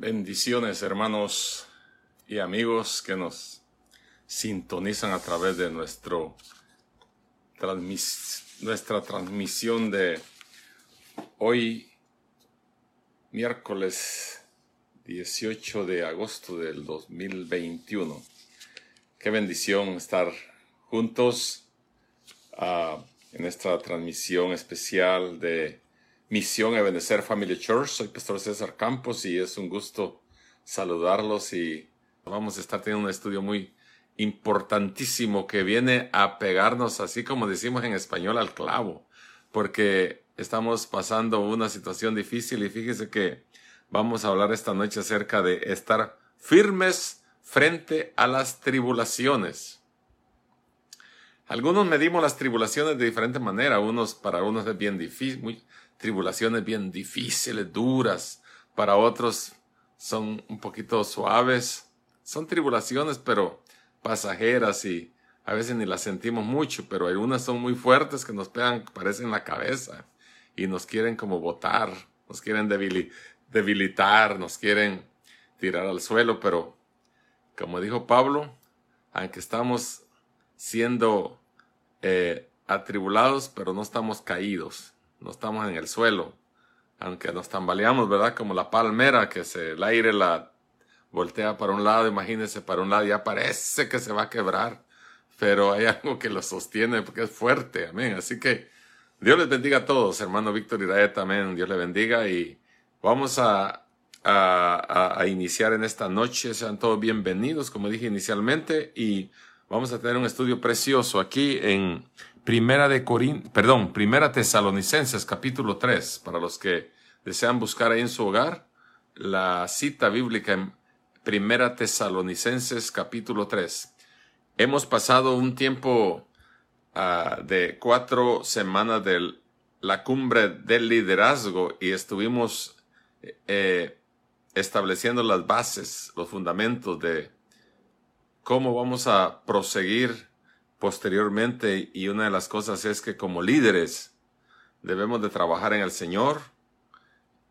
Bendiciones hermanos y amigos que nos sintonizan a través de nuestro nuestra transmisión de hoy miércoles 18 de agosto del 2021. Qué bendición estar juntos uh, en esta transmisión especial de Misión Ebenezer Family Church. Soy Pastor César Campos y es un gusto saludarlos y vamos a estar teniendo un estudio muy importantísimo que viene a pegarnos, así como decimos en español, al clavo, porque estamos pasando una situación difícil y fíjese que vamos a hablar esta noche acerca de estar firmes frente a las tribulaciones. Algunos medimos las tribulaciones de diferente manera, unos para unos es bien difícil, muy, tribulaciones bien difíciles, duras, para otros son un poquito suaves. Son tribulaciones, pero pasajeras y a veces ni las sentimos mucho, pero algunas son muy fuertes que nos pegan, parecen la cabeza y nos quieren como botar, nos quieren debilitar, nos quieren tirar al suelo, pero como dijo Pablo, aunque estamos siendo eh, atribulados, pero no estamos caídos no estamos en el suelo, aunque nos tambaleamos, ¿verdad? Como la palmera que se, el aire la voltea para un lado, imagínense para un lado, ya parece que se va a quebrar, pero hay algo que lo sostiene porque es fuerte, amén. Así que Dios les bendiga a todos, hermano Víctor y también, Dios les bendiga y vamos a, a, a, iniciar en esta noche, sean todos bienvenidos, como dije inicialmente, y vamos a tener un estudio precioso aquí en Primera de Corín, perdón, Primera Tesalonicenses capítulo 3, para los que desean buscar ahí en su hogar, la cita bíblica en Primera Tesalonicenses capítulo 3. Hemos pasado un tiempo uh, de cuatro semanas de la cumbre del liderazgo y estuvimos eh, estableciendo las bases, los fundamentos de cómo vamos a proseguir posteriormente y una de las cosas es que como líderes debemos de trabajar en el Señor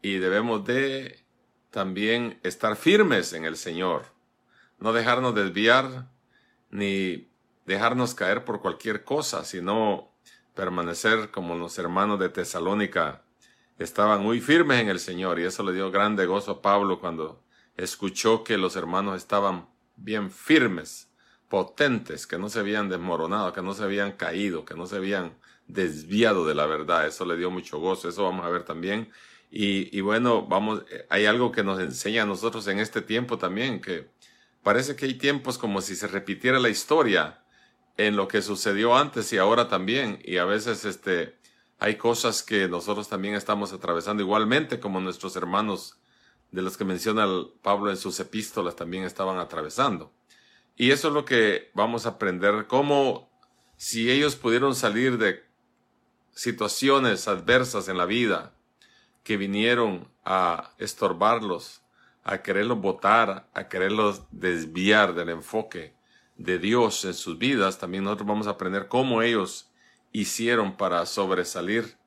y debemos de también estar firmes en el Señor, no dejarnos desviar ni dejarnos caer por cualquier cosa, sino permanecer como los hermanos de Tesalónica estaban muy firmes en el Señor. Y eso le dio grande gozo a Pablo cuando escuchó que los hermanos estaban bien firmes potentes, que no se habían desmoronado, que no se habían caído, que no se habían desviado de la verdad. Eso le dio mucho gozo, eso vamos a ver también. Y, y bueno, vamos, hay algo que nos enseña a nosotros en este tiempo también, que parece que hay tiempos como si se repitiera la historia en lo que sucedió antes y ahora también. Y a veces este, hay cosas que nosotros también estamos atravesando igualmente como nuestros hermanos de los que menciona Pablo en sus epístolas también estaban atravesando. Y eso es lo que vamos a aprender, cómo si ellos pudieron salir de situaciones adversas en la vida que vinieron a estorbarlos, a quererlos botar, a quererlos desviar del enfoque de Dios en sus vidas, también nosotros vamos a aprender cómo ellos hicieron para sobresalir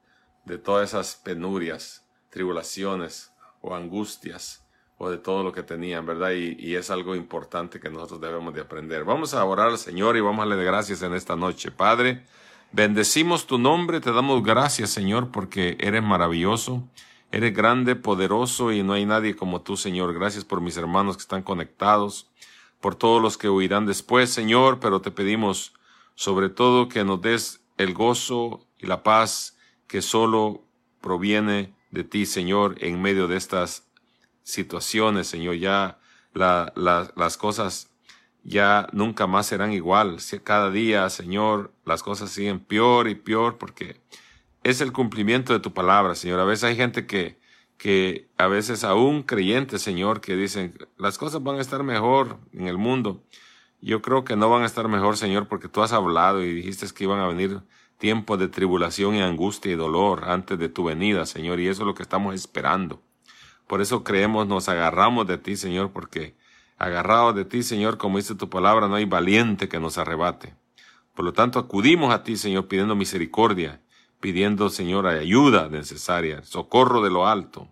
de todas esas penurias, tribulaciones o angustias o de todo lo que tenían, ¿verdad? Y, es algo importante que nosotros debemos de aprender. Vamos a orar al Señor y vamos a darle gracias en esta noche. Padre, bendecimos tu nombre, te damos gracias, Señor, porque eres maravilloso, eres grande, poderoso y no hay nadie como tú, Señor. Gracias por mis hermanos que están conectados, por todos los que huirán después, Señor, pero te pedimos sobre todo que nos des el gozo y la paz que solo proviene de ti, Señor, en medio de estas situaciones, Señor, ya las cosas ya nunca más serán igual. Cada día, Señor, las cosas siguen peor y peor porque es el cumplimiento de tu palabra, Señor. A veces hay gente que, que a veces aún creyentes, Señor, que dicen, las cosas van a estar mejor en el mundo. Yo creo que no van a estar mejor, Señor, porque tú has hablado y dijiste que iban a venir tiempos de tribulación y angustia y dolor antes de tu venida, Señor, y eso es lo que estamos esperando. Por eso creemos, nos agarramos de ti, Señor, porque agarrados de ti, Señor, como dice tu palabra, no hay valiente que nos arrebate. Por lo tanto, acudimos a ti, Señor, pidiendo misericordia, pidiendo, Señor, ayuda necesaria, socorro de lo alto.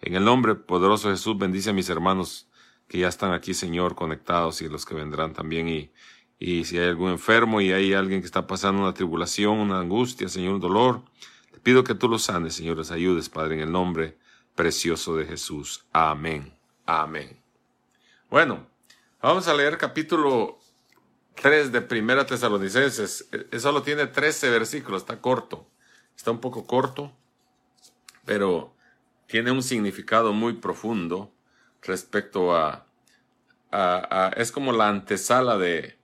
En el nombre poderoso de Jesús, bendice a mis hermanos que ya están aquí, Señor, conectados y los que vendrán también. Y, y si hay algún enfermo y hay alguien que está pasando una tribulación, una angustia, Señor, un dolor, te pido que tú los sanes, Señor, les ayudes, Padre, en el nombre precioso de Jesús. Amén. Amén. Bueno, vamos a leer capítulo 3 de Primera Tesalonicenses. E, solo tiene 13 versículos, está corto. Está un poco corto, pero tiene un significado muy profundo respecto a, es como la antesala de,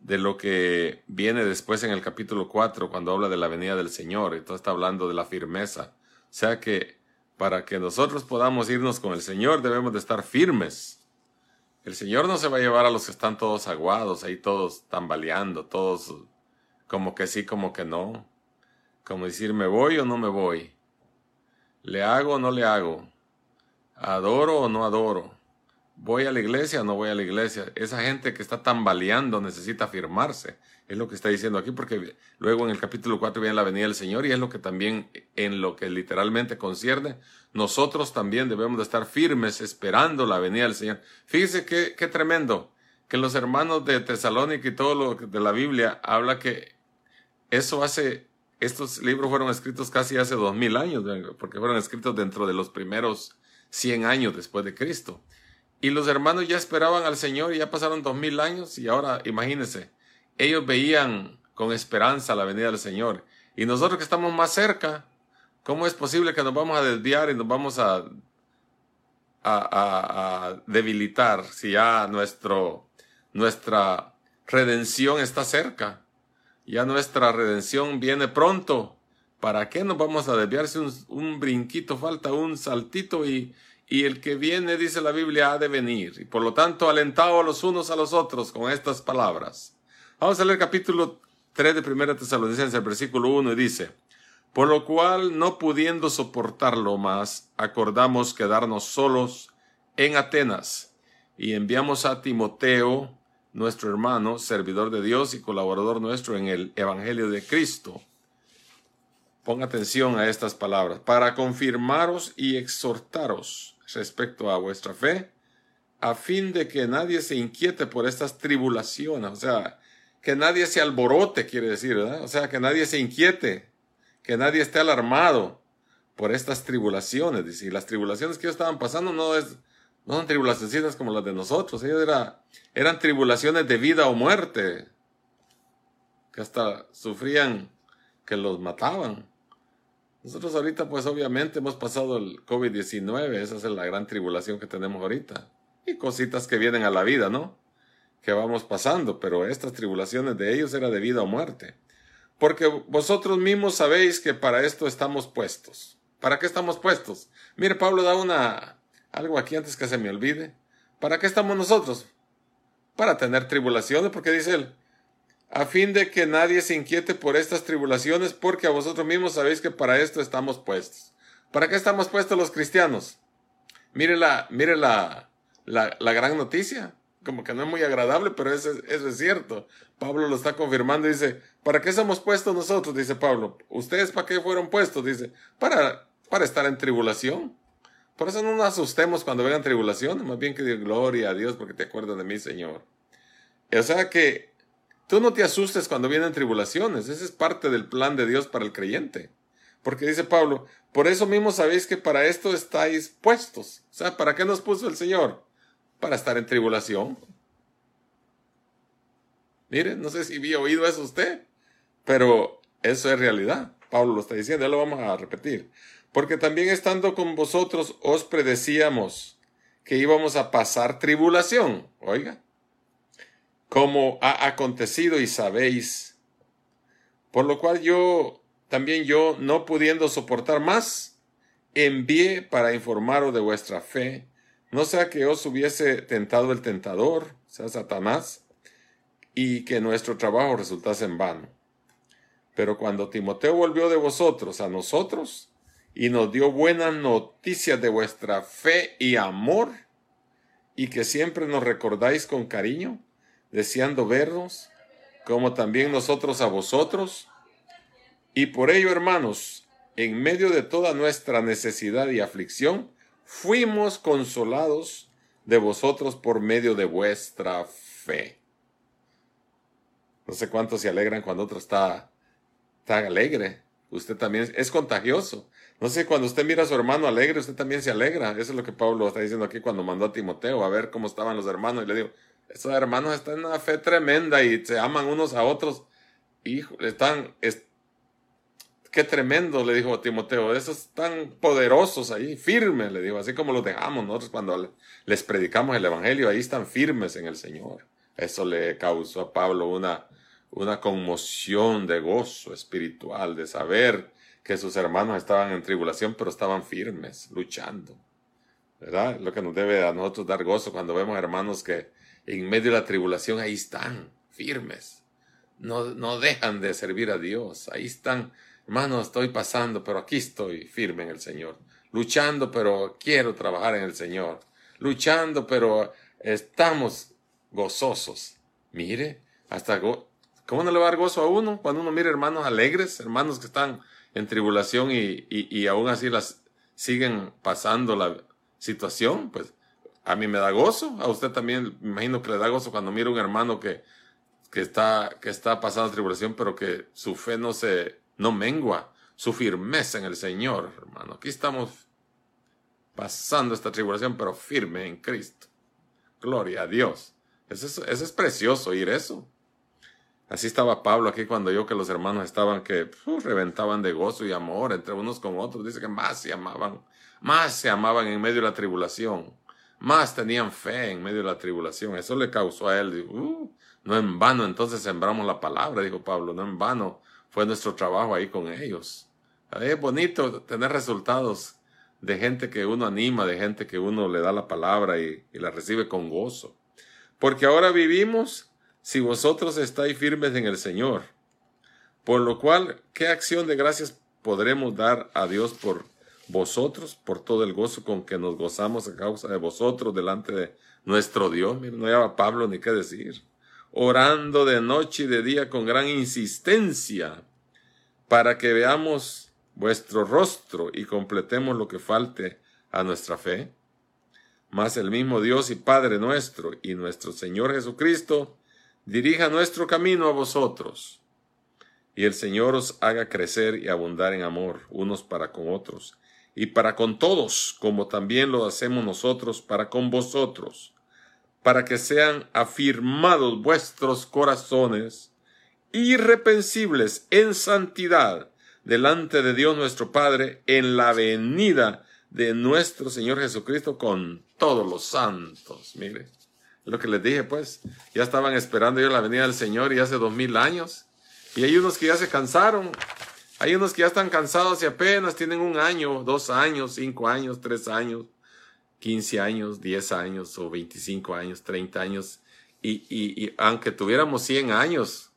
de lo que viene después en el capítulo 4 cuando habla de la venida del Señor. Entonces está hablando de la firmeza. O sea que para que nosotros podamos irnos con el Señor debemos de estar firmes. El Señor no se va a llevar a los que están todos aguados, ahí todos tambaleando, todos como que sí, como que no. Como decir, ¿me voy o no me voy? ¿Le hago o no le hago? ¿Adoro o no adoro? ¿Voy a la iglesia o no voy a la iglesia? Esa gente que está tambaleando necesita afirmarse. Es lo que está diciendo aquí, porque luego en el capítulo 4 viene la venida del Señor y es lo que también en lo que literalmente concierne, nosotros también debemos de estar firmes esperando la venida del Señor. Fíjese qué, qué tremendo, que los hermanos de Tesalónica y todo lo de la Biblia habla que eso hace estos libros fueron escritos casi hace dos mil años, porque fueron escritos dentro de los primeros cien años después de Cristo. Y los hermanos ya esperaban al Señor y ya pasaron dos mil años y ahora imagínense, ellos veían con esperanza la venida del Señor. Y nosotros que estamos más cerca, ¿cómo es posible que nos vamos a desviar y nos vamos a, a, a, a debilitar si ya nuestro, nuestra redención está cerca? Ya nuestra redención viene pronto. ¿Para qué nos vamos a desviar si un, brinquito falta, un saltito y, y el que viene, dice la Biblia, ha de venir? Y por lo tanto, alentado los unos a los otros con estas palabras. Vamos a leer capítulo 3 de 1 Tesalonicenses, versículo 1, y dice, Por lo cual, no pudiendo soportarlo más, acordamos quedarnos solos en Atenas, y enviamos a Timoteo, nuestro hermano, servidor de Dios y colaborador nuestro en el Evangelio de Cristo. Ponga atención a estas palabras, para confirmaros y exhortaros respecto a vuestra fe, a fin de que nadie se inquiete por estas tribulaciones, o sea, que nadie se alborote, quiere decir, ¿verdad? O sea, que nadie se inquiete, que nadie esté alarmado por estas tribulaciones. Y las tribulaciones que ellos estaban pasando no es, no son tribulaciones como las de nosotros. Ellos era, eran tribulaciones de vida o muerte. Que hasta sufrían que los mataban. Nosotros ahorita, pues obviamente hemos pasado el COVID-19. Esa es la gran tribulación que tenemos ahorita. Y cositas que vienen a la vida, ¿no? Que vamos pasando. Pero estas tribulaciones de ellos era de vida o muerte. Porque vosotros mismos sabéis que para esto estamos puestos. ¿Para qué estamos puestos? Mire, Pablo da una, algo aquí antes que se me olvide. ¿Para qué estamos nosotros? Para tener tribulaciones, porque dice él, a fin de que nadie se inquiete por estas tribulaciones, porque a vosotros mismos sabéis que para esto estamos puestos. ¿Para qué estamos puestos los cristianos? Mire la, mire la, la, la gran noticia. Como que no es muy agradable, pero eso, eso es cierto. Pablo lo está confirmando dice, ¿para qué somos puestos nosotros? Dice Pablo. ¿Ustedes para qué fueron puestos? Dice, para, para estar en tribulación. Por eso no nos asustemos cuando vengan tribulaciones, más bien que diga gloria a Dios porque te acuerdas de mí, Señor. O sea que tú no te asustes cuando vienen tribulaciones, ese es parte del plan de Dios para el creyente. Porque dice Pablo, por eso mismo sabéis que para esto estáis puestos. O sea, ¿para qué nos puso el Señor? Para estar en tribulación. Mire, no sé si había oído eso usted, pero eso es realidad. Pablo lo está diciendo, ya lo vamos a repetir porque también estando con vosotros os predecíamos que íbamos a pasar tribulación, oiga, como ha acontecido y sabéis, por lo cual yo, también yo, no pudiendo soportar más, envié para informaros de vuestra fe, no sea que os hubiese tentado el tentador, sea Satanás, y que nuestro trabajo resultase en vano. Pero cuando Timoteo volvió de vosotros a nosotros, y nos dio buenas noticias de vuestra fe y amor y que siempre nos recordáis con cariño, deseando vernos, como también nosotros a vosotros. Y por ello, hermanos, en medio de toda nuestra necesidad y aflicción, fuimos consolados de vosotros por medio de vuestra fe. No sé cuántos se alegran cuando otro está, está alegre. Usted también es contagioso. No sé, cuando usted mira a su hermano alegre, usted también se alegra. Eso es lo que Pablo está diciendo aquí cuando mandó a Timoteo a ver cómo estaban los hermanos. Y le digo, esos hermanos están en una fe tremenda y se aman unos a otros. Hijo, están, qué tremendo, le dijo Timoteo, esos están poderosos ahí, firmes, le digo, así como los dejamos nosotros cuando les predicamos el Evangelio, ahí están firmes en el Señor. Eso le causó a Pablo una, una conmoción de gozo espiritual, de saber que sus hermanos estaban en tribulación, pero estaban firmes, luchando. ¿Verdad? Lo que nos debe a nosotros dar gozo cuando vemos hermanos que en medio de la tribulación ahí están, firmes. No, no dejan de servir a Dios, ahí están hermano, estoy pasando, pero aquí estoy firme en el Señor. Luchando, pero quiero trabajar en el Señor. Luchando, pero estamos gozosos. Mire, hasta ¿cómo no le va a dar gozo a uno cuando uno mira hermanos alegres, hermanos que están en tribulación y, y, aún así las siguen pasando la situación? Pues a mí me da gozo, a usted también me imagino que le da gozo cuando mira un hermano que, que, está, que está pasando tribulación, pero que su fe no se, no mengua su firmeza en el Señor, hermano. Aquí estamos pasando esta tribulación, pero firme en Cristo. Gloria a Dios. Eso es, precioso oír eso. Así estaba Pablo aquí cuando yo que los hermanos estaban que reventaban de gozo y amor entre unos con otros. Dice que más se amaban, más se amaban en medio de la tribulación, más tenían fe en medio de la tribulación. Eso le causó a él, uh, no en vano entonces sembramos la palabra, dijo Pablo, no en vano fue nuestro trabajo ahí con ellos. Es bonito tener resultados de gente que uno anima, de gente que uno le da la palabra y, la recibe con gozo. Porque ahora vivimos si vosotros estáis firmes en el Señor. Por lo cual, ¿qué acción de gracias podremos dar a Dios por vosotros, por todo el gozo con que nos gozamos a causa de vosotros delante de nuestro Dios? Mira, no lleva Pablo ni qué decir orando de noche y de día con gran insistencia, para que veamos vuestro rostro y completemos lo que falte a nuestra fe. Mas el mismo Dios y Padre nuestro y nuestro Señor Jesucristo dirija nuestro camino a vosotros. Y el Señor os haga crecer y abundar en amor unos para con otros, y para con todos, como también lo hacemos nosotros para con vosotros para que sean afirmados vuestros corazones, irrepensibles en santidad, delante de Dios nuestro Padre, en la venida de nuestro Señor Jesucristo con todos los santos. Mire, lo que les dije, pues, ya estaban esperando yo la venida del Señor y hace dos mil años. Y hay unos que ya se cansaron, hay unos que ya están cansados y apenas tienen un año, dos años, cinco años, tres años. 15 años, 10 años o 25 años, 30 años, y, aunque tuviéramos 100 años,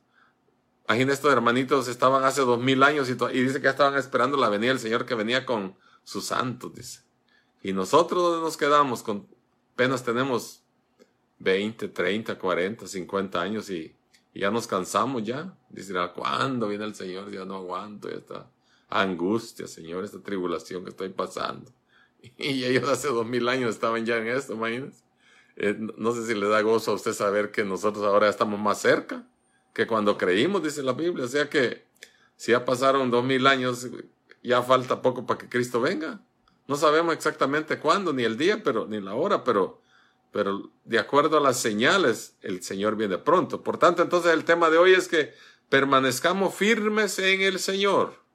imagínate estos hermanitos estaban hace 2000 años y, dice que estaban esperando la venida del Señor que venía con sus santos, dice. Y nosotros nos quedamos con, apenas tenemos 20, 30, 40, 50 años y, ya nos cansamos ya. Dice, ¿cuándo viene el Señor? Ya no aguanto, ya está angustia, Señor, esta tribulación que estoy pasando. Y ellos hace dos mil años estaban ya en esto, imagínense. Eh, no sé si le da gozo a usted saber que nosotros ahora estamos más cerca que cuando creímos, dice la Biblia. O sea que si ya pasaron dos mil años, ya falta poco para que Cristo venga. No sabemos exactamente cuándo, ni el día, pero, ni la hora, pero, pero de acuerdo a las señales, el Señor viene pronto. Por tanto, entonces el tema de hoy es que permanezcamos firmes en el Señor.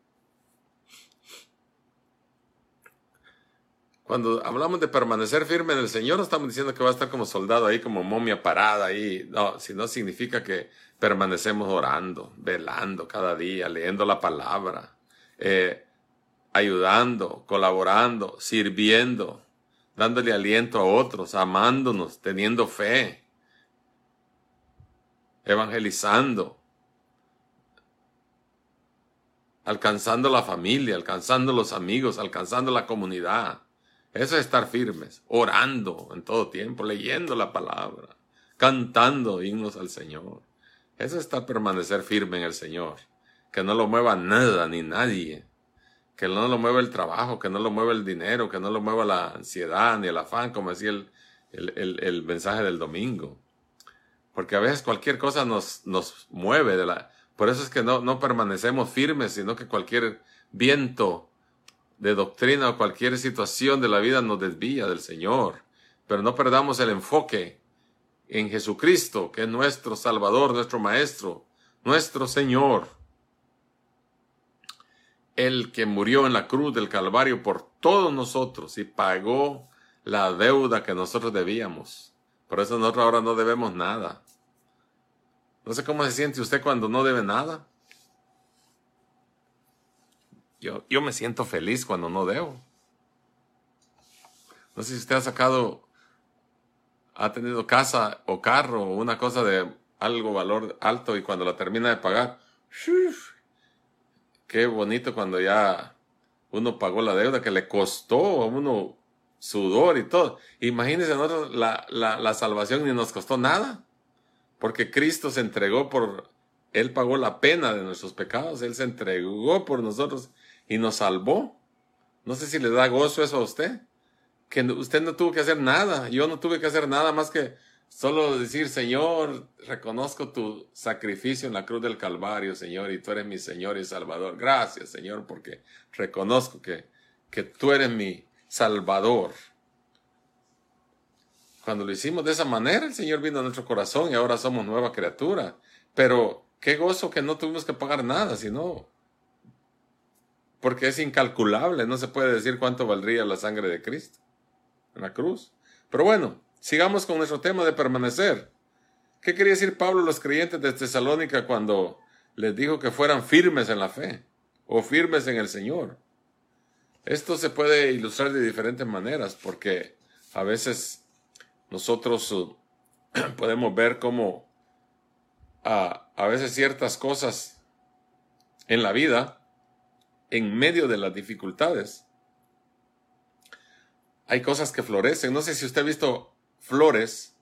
Cuando hablamos de permanecer firme en el Señor, no estamos diciendo que va a estar como soldado ahí, como momia parada ahí. No, sino significa que permanecemos orando, velando cada día, leyendo la palabra, eh, ayudando, colaborando, sirviendo, dándole aliento a otros, amándonos, teniendo fe, evangelizando, alcanzando la familia, alcanzando los amigos, alcanzando la comunidad. Eso es estar firmes, orando en todo tiempo, leyendo la palabra, cantando himnos al Señor. Eso es estar permanecer firme en el Señor, que no lo mueva nada ni nadie. que no lo mueva el trabajo, que no lo mueva el dinero, que no lo mueva la ansiedad ni el afán, como decía el, el, el, mensaje del domingo. Porque a veces cualquier cosa nos, nos mueve de la... Por eso es que no, no permanecemos firmes, sino que cualquier viento de doctrina o cualquier situación de la vida nos desvía del Señor. Pero no perdamos el enfoque en Jesucristo, que es nuestro Salvador, nuestro Maestro, nuestro Señor el que murió en la cruz del Calvario por todos nosotros y pagó la deuda que nosotros debíamos. Por eso nosotros ahora no debemos nada. No sé cómo se siente usted cuando no debe nada. Yo, yo me siento feliz cuando no debo. No sé si usted ha sacado, ha tenido casa o carro o una cosa de algo valor alto y cuando la termina de pagar, qué bonito cuando ya uno pagó la deuda que le costó a uno sudor y todo. Imagínense nosotros la, la, la salvación ni nos costó nada, porque Cristo se entregó por, Él pagó la pena de nuestros pecados, Él se entregó por nosotros y nos salvó. No sé si le da gozo eso a usted, que usted no tuvo que hacer nada, yo no tuve que hacer nada más que Solo decir, Señor, reconozco tu sacrificio en la cruz del Calvario, Señor, y tú eres mi Señor y Salvador. Gracias, Señor, porque reconozco que, que tú eres mi Salvador. Cuando lo hicimos de esa manera, el Señor vino a nuestro corazón y ahora somos nueva criatura. Pero qué gozo que no tuvimos que pagar nada, sino porque es incalculable, no se puede decir cuánto valdría la sangre de Cristo en la cruz. Pero bueno, Sigamos con nuestro tema de permanecer. ¿Qué quería decir Pablo a los creyentes de Tesalónica cuando les dijo que fueran firmes en la fe o firmes en el Señor? Esto se puede ilustrar de diferentes maneras porque a veces nosotros uh, podemos ver cómo a, a veces ciertas cosas en la vida, en medio de las dificultades, hay cosas que florecen. No sé si usted ha visto flores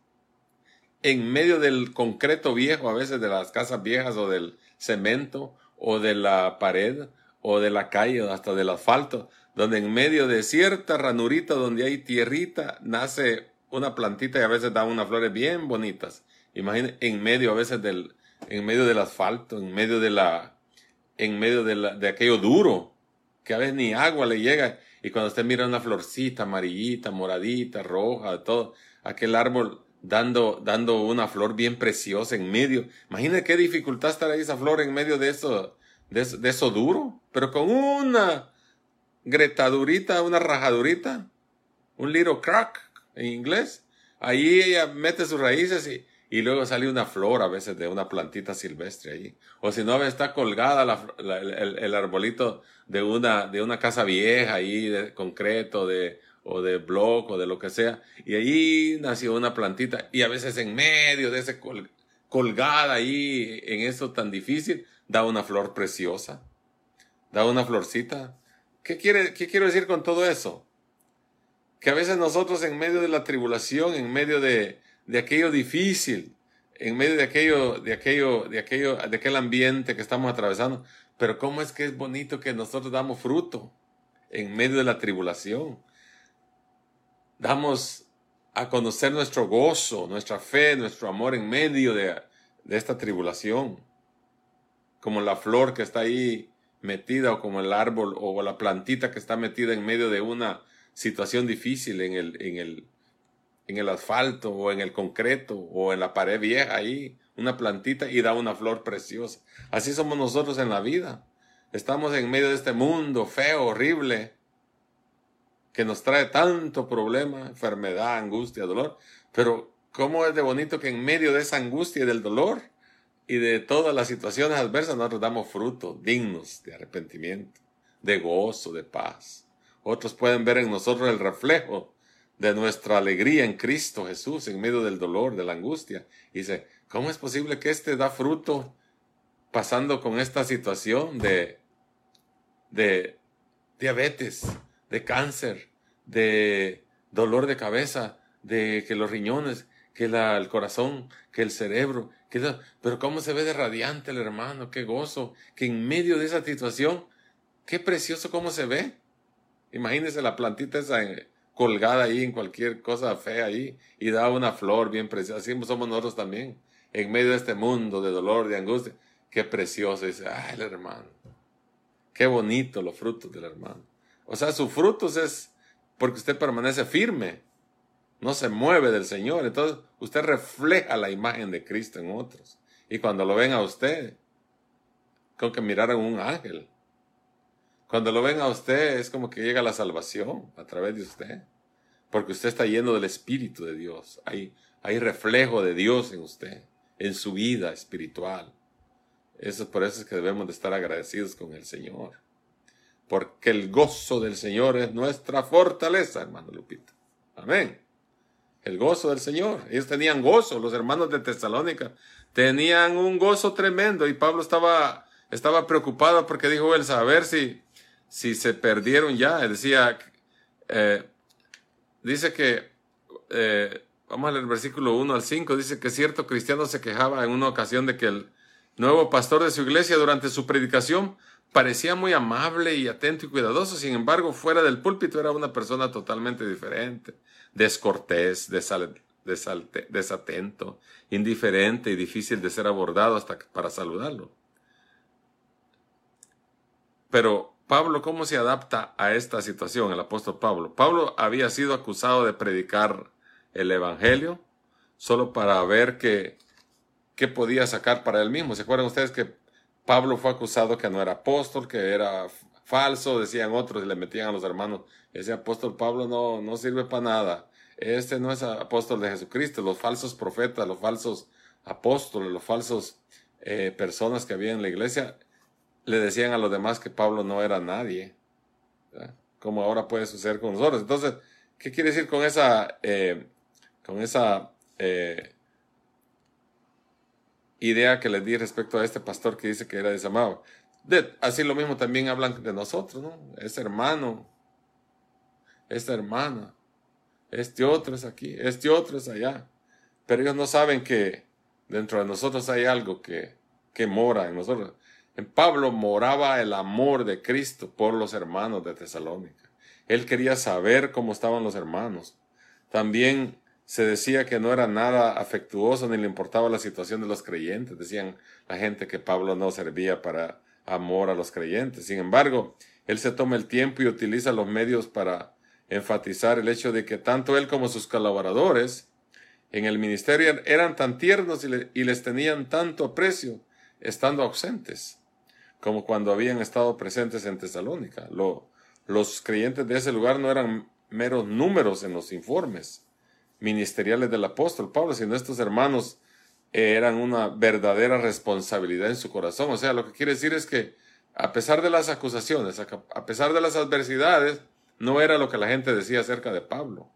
en medio del concreto viejo, a veces de las casas viejas o del cemento o de la pared o de la calle o hasta del asfalto, donde en medio de cierta ranurita donde hay tierrita nace una plantita y a veces da unas flores bien bonitas. Imaginen, en medio a veces del, en medio del asfalto, en medio de la, en medio de, la, de aquello duro, que a veces ni agua le llega. Y cuando usted mira una florcita amarillita, moradita, roja, todo, aquel árbol dando, dando una flor bien preciosa en medio. Imagínate qué dificultad estar ahí esa flor en medio de eso, de eso, duro, pero con una gretadurita, una rajadurita, un little crack en inglés. Ahí ella mete sus raíces y, y luego sale una flor a veces de una plantita silvestre ahí. O si no, está colgada el, el, arbolito de una, de una casa vieja ahí, de concreto, de, o de blog o de lo que sea. Y ahí nació una plantita y a veces en medio de ese colgada ahí en eso tan difícil, da una flor preciosa. Da una florcita. ¿Qué, quiere, ¿Qué quiero decir con todo eso? Que a veces nosotros en medio de la tribulación, en medio de, de aquello difícil, en medio de aquello, de aquello, de aquello, de aquel ambiente que estamos atravesando, pero cómo es que es bonito que nosotros damos fruto en medio de la tribulación damos a conocer nuestro gozo, nuestra fe, nuestro amor en medio de, esta tribulación. Como la flor que está ahí metida o como el árbol o la plantita que está metida en medio de una situación difícil en el, en el, en el asfalto o en el concreto o en la pared vieja ahí, una plantita y da una flor preciosa. Así somos nosotros en la vida. Estamos en medio de este mundo feo, horrible, que nos trae tanto problema, enfermedad, angustia, dolor. Pero cómo es de bonito que en medio de esa angustia y del dolor y de todas las situaciones adversas nosotros damos frutos dignos de arrepentimiento, de gozo, de paz. Otros pueden ver en nosotros el reflejo de nuestra alegría en Cristo Jesús en medio del dolor, de la angustia. Y dice, ¿cómo es posible que éste da fruto pasando con esta situación de, de diabetes, de cáncer, de dolor de cabeza, de que los riñones, que el corazón, que el cerebro, pero cómo se ve de radiante el hermano, qué gozo, que en medio de esa situación qué precioso cómo se ve. Imagínense la plantita esa colgada ahí en cualquier cosa fea ahí y da una flor bien preciosa. Así somos nosotros también, en medio de este mundo de dolor, de angustia. Qué precioso, dice, ay, el hermano. Qué bonito los frutos del hermano. O sea, sus frutos es porque usted permanece firme, no se mueve del Señor. Entonces, usted refleja la imagen de Cristo en otros. Y cuando lo ven a usted, con que mirar a un ángel. Cuando lo ven a usted, es como que llega la salvación a través de usted. Porque usted está lleno del Espíritu de Dios. Hay, hay reflejo de Dios en usted, en su vida espiritual. Eso por eso es que debemos de estar agradecidos con el Señor. Porque el gozo del Señor es nuestra fortaleza, hermano Lupita. Amén. El gozo del Señor. Ellos tenían gozo, los hermanos de Tesalónica. Tenían un gozo tremendo y Pablo estaba, estaba preocupado porque dijo él, saber si, si se perdieron ya. Decía, eh, dice que, eh, vamos a leer el versículo 1 al 5, dice que cierto cristiano se quejaba en una ocasión de que el, nuevo pastor de su iglesia durante su predicación parecía muy amable y atento y cuidadoso, sin embargo, fuera del púlpito era una persona totalmente diferente, descortés, desatento, indiferente y difícil de ser abordado hasta para saludarlo. Pero Pablo, ¿cómo se adapta a esta situación, el apóstol Pablo? Pablo había sido acusado de predicar el Evangelio solo para ver que qué podía sacar para él mismo. ¿Se acuerdan ustedes que Pablo fue acusado que no era apóstol, que era falso, decían otros y le metían a los hermanos, ese apóstol Pablo no, no sirve para nada, este no es apóstol de Jesucristo, los falsos profetas, los falsos apóstoles, los falsos eh, personas que había en la iglesia, le decían a los demás que Pablo no era nadie, como ahora puede suceder con nosotros. Entonces, ¿qué quiere decir con esa, eh, con esa eh, idea que les di respecto a este pastor que dice que era desamado. De, así lo mismo también hablan de nosotros, ¿no? Ese hermano, esta hermana, este otro es aquí, este otro es allá. Pero ellos no saben que dentro de nosotros hay algo que, que mora en nosotros. En Pablo moraba el amor de Cristo por los hermanos de Tesalónica. Él quería saber cómo estaban los hermanos. También se decía que no era nada afectuoso ni le importaba la situación de los creyentes. Decían la gente que Pablo no servía para amor a los creyentes. Sin embargo, él se toma el tiempo y utiliza los medios para enfatizar el hecho de que tanto él como sus colaboradores en el ministerio eran tan tiernos y, les tenían tanto aprecio estando ausentes como cuando habían estado presentes en Tesalónica. los creyentes de ese lugar no eran meros números en los informes ministeriales del apóstol Pablo, sino estos hermanos eran una verdadera responsabilidad en su corazón. O sea, lo que quiere decir es que a pesar de las acusaciones, a pesar de las adversidades, no era lo que la gente decía acerca de Pablo,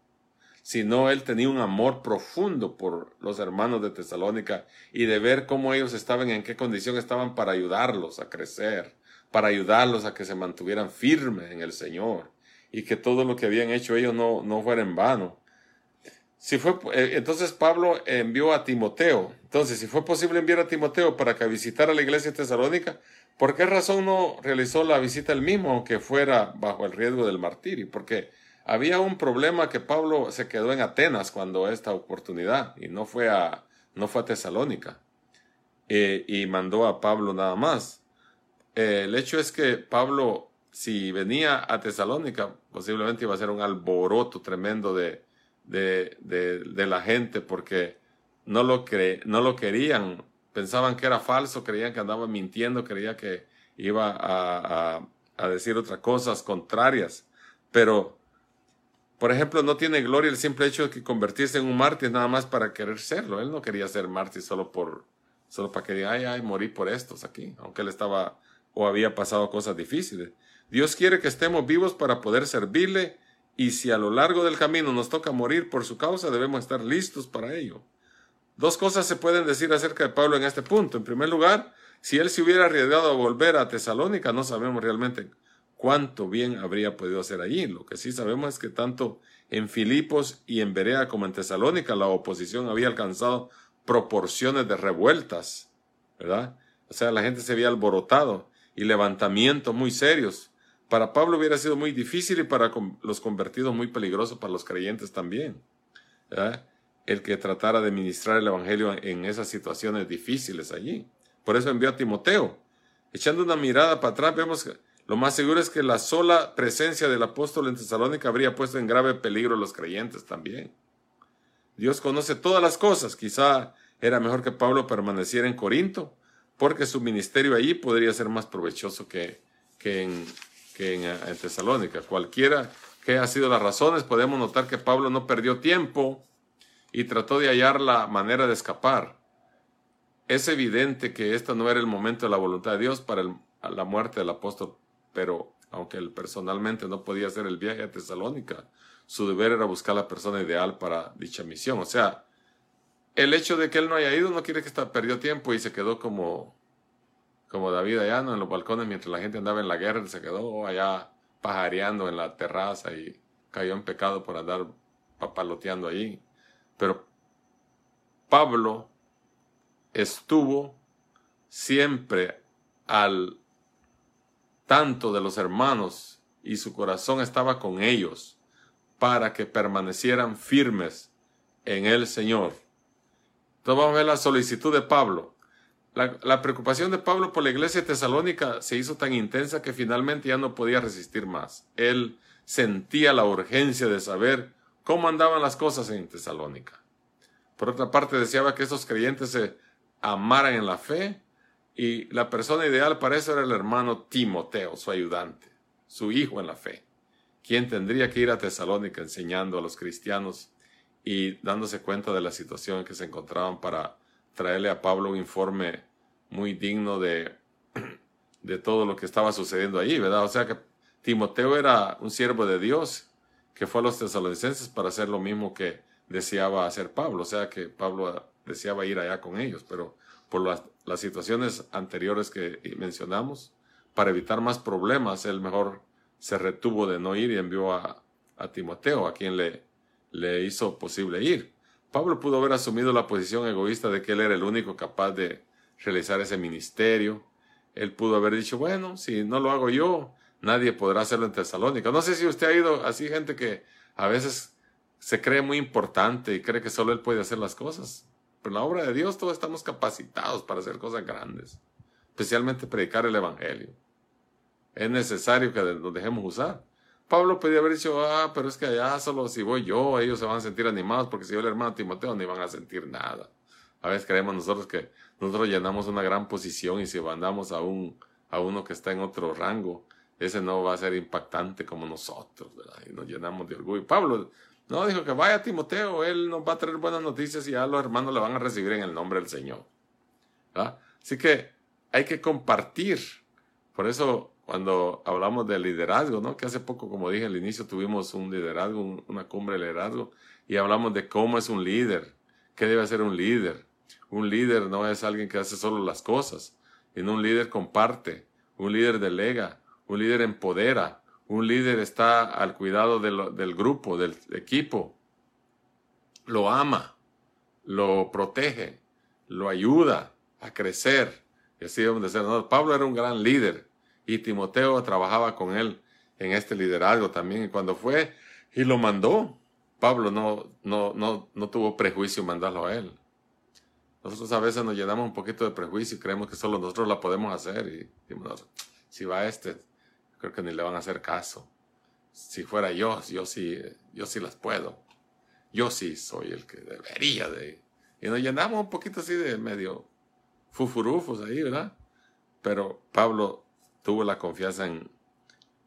sino él tenía un amor profundo por los hermanos de Tesalónica y de ver cómo ellos estaban, en qué condición estaban para ayudarlos a crecer, para ayudarlos a que se mantuvieran firmes en el Señor y que todo lo que habían hecho ellos no, no fuera en vano. Si fue, eh, entonces Pablo envió a Timoteo. Entonces, si fue posible enviar a Timoteo para que visitara la iglesia tesalónica, ¿por qué razón no realizó la visita él mismo, aunque fuera bajo el riesgo del martirio? Porque había un problema que Pablo se quedó en Atenas cuando esta oportunidad y no fue a, no fue a Tesalónica. Eh, y mandó a Pablo nada más. Eh, el hecho es que Pablo, si venía a Tesalónica, posiblemente iba a ser un alboroto tremendo de, de, de, la gente porque no lo, cre no lo querían, pensaban que era falso, creían que andaba mintiendo, creía que iba a, a, a decir otras cosas contrarias. Pero, por ejemplo, no tiene gloria el simple hecho de que convertirse en un mártir nada más para querer serlo. Él no quería ser mártir solo por, solo para que diga, ay, ay, morí por estos aquí, aunque él estaba o había pasado cosas difíciles. Dios quiere que estemos vivos para poder servirle y si a lo largo del camino nos toca morir por su causa, debemos estar listos para ello. Dos cosas se pueden decir acerca de Pablo en este punto. En primer lugar, si él se hubiera arriesgado a volver a Tesalónica, no sabemos realmente cuánto bien habría podido hacer allí. Lo que sí sabemos es que tanto en Filipos y en Berea como en Tesalónica la oposición había alcanzado proporciones de revueltas, ¿verdad? O sea, la gente se había alborotado y levantamientos muy serios para Pablo hubiera sido muy difícil y para los convertidos muy peligroso para los creyentes también. El que tratara de ministrar el Evangelio en esas situaciones difíciles allí. Por eso envió a Timoteo. Echando una mirada para atrás, vemos que lo más seguro es que la sola presencia del apóstol en Tesalónica habría puesto en grave peligro a los creyentes también. Dios conoce todas las cosas. Quizá era mejor que Pablo permaneciera en Corinto, porque su ministerio allí podría ser más provechoso que, que, en, que en, en Tesalónica. Cualquiera que haya sido las razones, podemos notar que Pablo no perdió tiempo y trató de hallar la manera de escapar. Es evidente que este no era el momento de la voluntad de Dios para la muerte del apóstol pero aunque él personalmente no podía hacer el viaje a Tesalónica, su deber era buscar la persona ideal para dicha misión. O sea, el hecho de que él no haya ido no quiere que perdió tiempo y se quedó como, como David allá en los balcones mientras la gente andaba en la guerra, se quedó allá pajareando en la terraza y cayó en pecado por andar papaloteando ahí. Pero Pablo estuvo siempre al tanto de los hermanos y su corazón estaba con ellos para que permanecieran firmes en el Señor. Entonces la solicitud de Pablo. La, preocupación de Pablo por la iglesia tesalónica se hizo tan intensa que finalmente ya no podía resistir más. Él sentía la urgencia de saber cómo andaban las cosas en Tesalónica. Por otra parte, deseaba que esos creyentes se amaran en la fe y la persona ideal para eso era el hermano Timoteo, su ayudante, su hijo en la fe, quien tendría que ir a Tesalónica enseñando a los cristianos y dándose cuenta de la situación en que se encontraban para traerle a Pablo un informe muy digno de, de todo lo que estaba sucediendo allí, ¿verdad? O sea que Timoteo era un siervo de Dios que fue a los tesalonicenses para hacer lo mismo que deseaba hacer Pablo, o sea que Pablo deseaba ir allá con ellos, pero por las, situaciones anteriores que mencionamos, para evitar más problemas, él mejor se retuvo de no ir y envió a, Timoteo, a quien le, le hizo posible ir. Pablo pudo haber asumido la posición egoísta de que él era el único capaz de realizar ese ministerio. Él pudo haber dicho, bueno, si no lo hago yo, nadie podrá hacerlo en Tesalónica. No sé si usted ha ido así, gente que a veces se cree muy importante y cree que solo él puede hacer las cosas. Pero en la obra de Dios todos estamos capacitados para hacer cosas grandes, especialmente predicar el Evangelio. Es necesario que nos dejemos usar. Pablo podía haber dicho, ah, pero es que allá solo si voy yo, ellos se van a sentir animados, porque si yo el hermano Timoteo ni van a sentir nada. A veces creemos nosotros que nosotros llenamos una gran posición y si mandamos a, un, a uno que está en otro rango, ese no va a ser impactante como nosotros, ¿verdad? Y nos llenamos de orgullo. Pablo no, dijo que vaya Timoteo, él nos va a traer buenas noticias y ya los hermanos le van a recibir en el nombre del Señor. Así que hay que compartir. Por eso cuando hablamos de liderazgo, ¿no? Que hace poco, como dije al inicio, tuvimos un liderazgo, una cumbre de liderazgo, y hablamos de cómo es un líder, qué debe ser un líder. Un líder no es alguien que hace solo las cosas, sino un líder comparte, un líder delega, un líder empodera, un líder está al cuidado del grupo, del equipo. Lo ama, lo protege, lo ayuda a crecer. Y así debemos de ser. Pablo era un gran líder y Timoteo trabajaba con él en este liderazgo también. Y cuando fue y lo mandó, Pablo no, no, no, no tuvo prejuicio mandarlo a él. Nosotros a veces nos llenamos un poquito de prejuicio y creemos que solo nosotros la podemos hacer. Y decimos, si va este, creo que ni le van a hacer caso. Si fuera yo, yo sí, yo sí las puedo. Yo sí soy el que debería de. Y nos llenamos un poquito así de medio fufurufos ahí, ¿verdad? Pero Pablo tuvo la confianza en,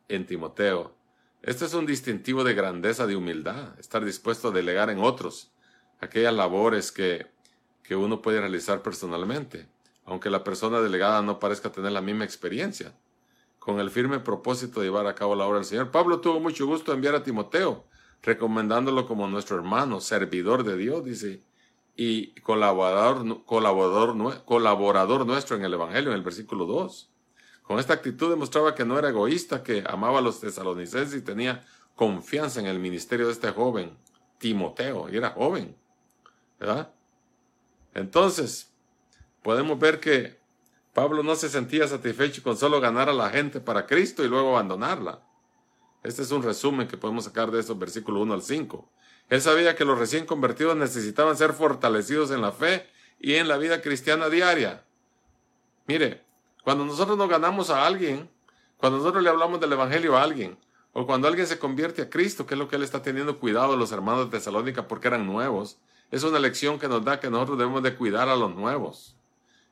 en Timoteo. Este es un distintivo de grandeza, de humildad, estar dispuesto a delegar en otros aquellas labores que, que uno puede realizar personalmente, aunque la persona delegada no parezca tener la misma experiencia con el firme propósito de llevar a cabo la obra del Señor. Pablo tuvo mucho gusto en enviar a Timoteo, recomendándolo como nuestro hermano, servidor de Dios, dice, y colaborador, colaborador, colaborador nuestro en el Evangelio, en el versículo 2. Con esta actitud demostraba que no era egoísta, que amaba a los tesalonicenses y tenía confianza en el ministerio de este joven, Timoteo, y era joven, ¿verdad? Entonces, podemos ver que Pablo no se sentía satisfecho con solo ganar a la gente para Cristo y luego abandonarla. Este es un resumen que podemos sacar de estos versículos 1 al 5. Él sabía que los recién convertidos necesitaban ser fortalecidos en la fe y en la vida cristiana diaria. Mire, cuando nosotros nos ganamos a alguien, cuando nosotros le hablamos del Evangelio a alguien, o cuando alguien se convierte a Cristo, que es lo que él está teniendo cuidado de los hermanos de Tesalónica porque eran nuevos, es una lección que nos da que nosotros debemos de cuidar a los nuevos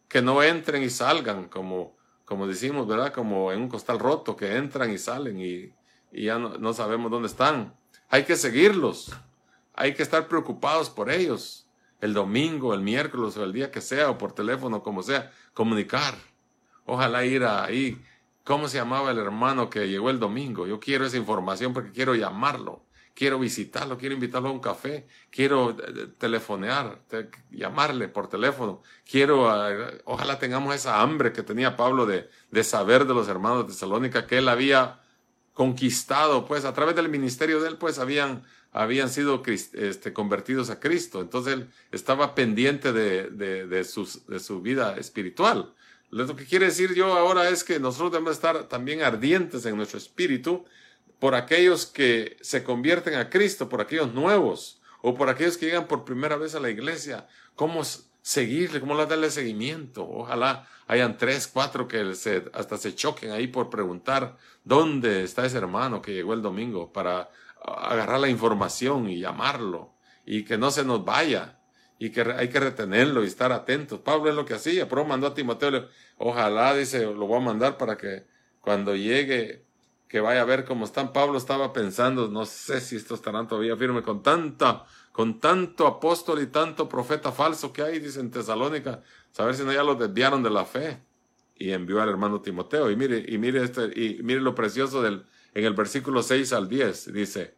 que no entren y salgan, como, como decimos, ¿verdad? Como en un costal roto, que entran y salen y, ya no, no sabemos dónde están. Hay que seguirlos, hay que estar preocupados por ellos. El domingo, el miércoles o el día que sea, o por teléfono, como sea, comunicar. Ojalá ir ahí. ¿Cómo se llamaba el hermano que llegó el domingo? Yo quiero esa información porque quiero llamarlo quiero visitarlo, quiero invitarlo a un café, quiero eh, telefonear, llamarle por teléfono, quiero, eh, ojalá tengamos esa hambre que tenía Pablo de, de saber de los hermanos de Tesalónica que él había conquistado, pues a través del ministerio de él, pues habían, habían sido este, convertidos a Cristo. Entonces él estaba pendiente de, de, de, de su vida espiritual. Lo que quiere decir yo ahora es que nosotros debemos estar también ardientes en nuestro espíritu por aquellos que se convierten a Cristo, por aquellos nuevos, o por aquellos que llegan por primera vez a la iglesia, cómo seguirle, cómo darle seguimiento. Ojalá hayan tres, cuatro que se, hasta se choquen ahí por preguntar dónde está ese hermano que llegó el domingo para agarrar la información y llamarlo y que no se nos vaya y que hay que retenerlo y estar atentos. Pablo es lo que hacía, pero mandó a Timoteo, ojalá dice, lo voy a mandar para que cuando llegue que vaya a ver cómo están. Pablo estaba pensando, no sé si estos estarán todavía firme con tanta, con tanto apóstol y tanto profeta falso que hay, dice en Tesalónica, saber si no ya los desviaron de la fe. Y envió al hermano Timoteo. Y mire, y mire este, y mire lo precioso del, en el versículo 6 al 10, dice,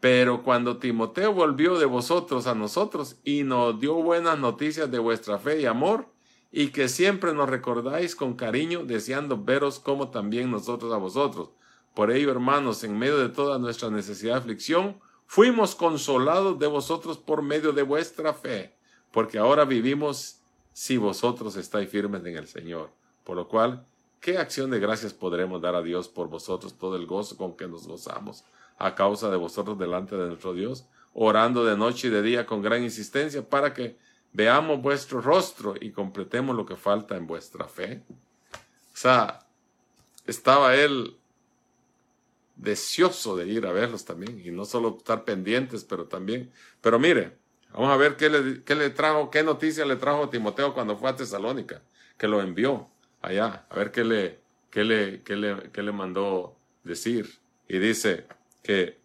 pero cuando Timoteo volvió de vosotros a nosotros y nos dio buenas noticias de vuestra fe y amor, y que siempre nos recordáis con cariño, deseando veros como también nosotros a vosotros por ello, hermanos, en medio de toda nuestra necesidad de aflicción, fuimos consolados de vosotros por medio de vuestra fe, porque ahora vivimos si vosotros estáis firmes en el Señor. Por lo cual, ¿qué acción de gracias podremos dar a Dios por vosotros todo el gozo con que nos gozamos a causa de vosotros delante de nuestro Dios, orando de noche y de día con gran insistencia para que veamos vuestro rostro y completemos lo que falta en vuestra fe? O sea, estaba él deseoso de ir a verlos también y no solo estar pendientes, pero también. Pero mire, vamos a ver qué le, qué le trajo, qué noticia le trajo Timoteo cuando fue a Tesalónica, que lo envió allá, a ver qué le, qué le, qué le, qué le mandó decir. Y dice que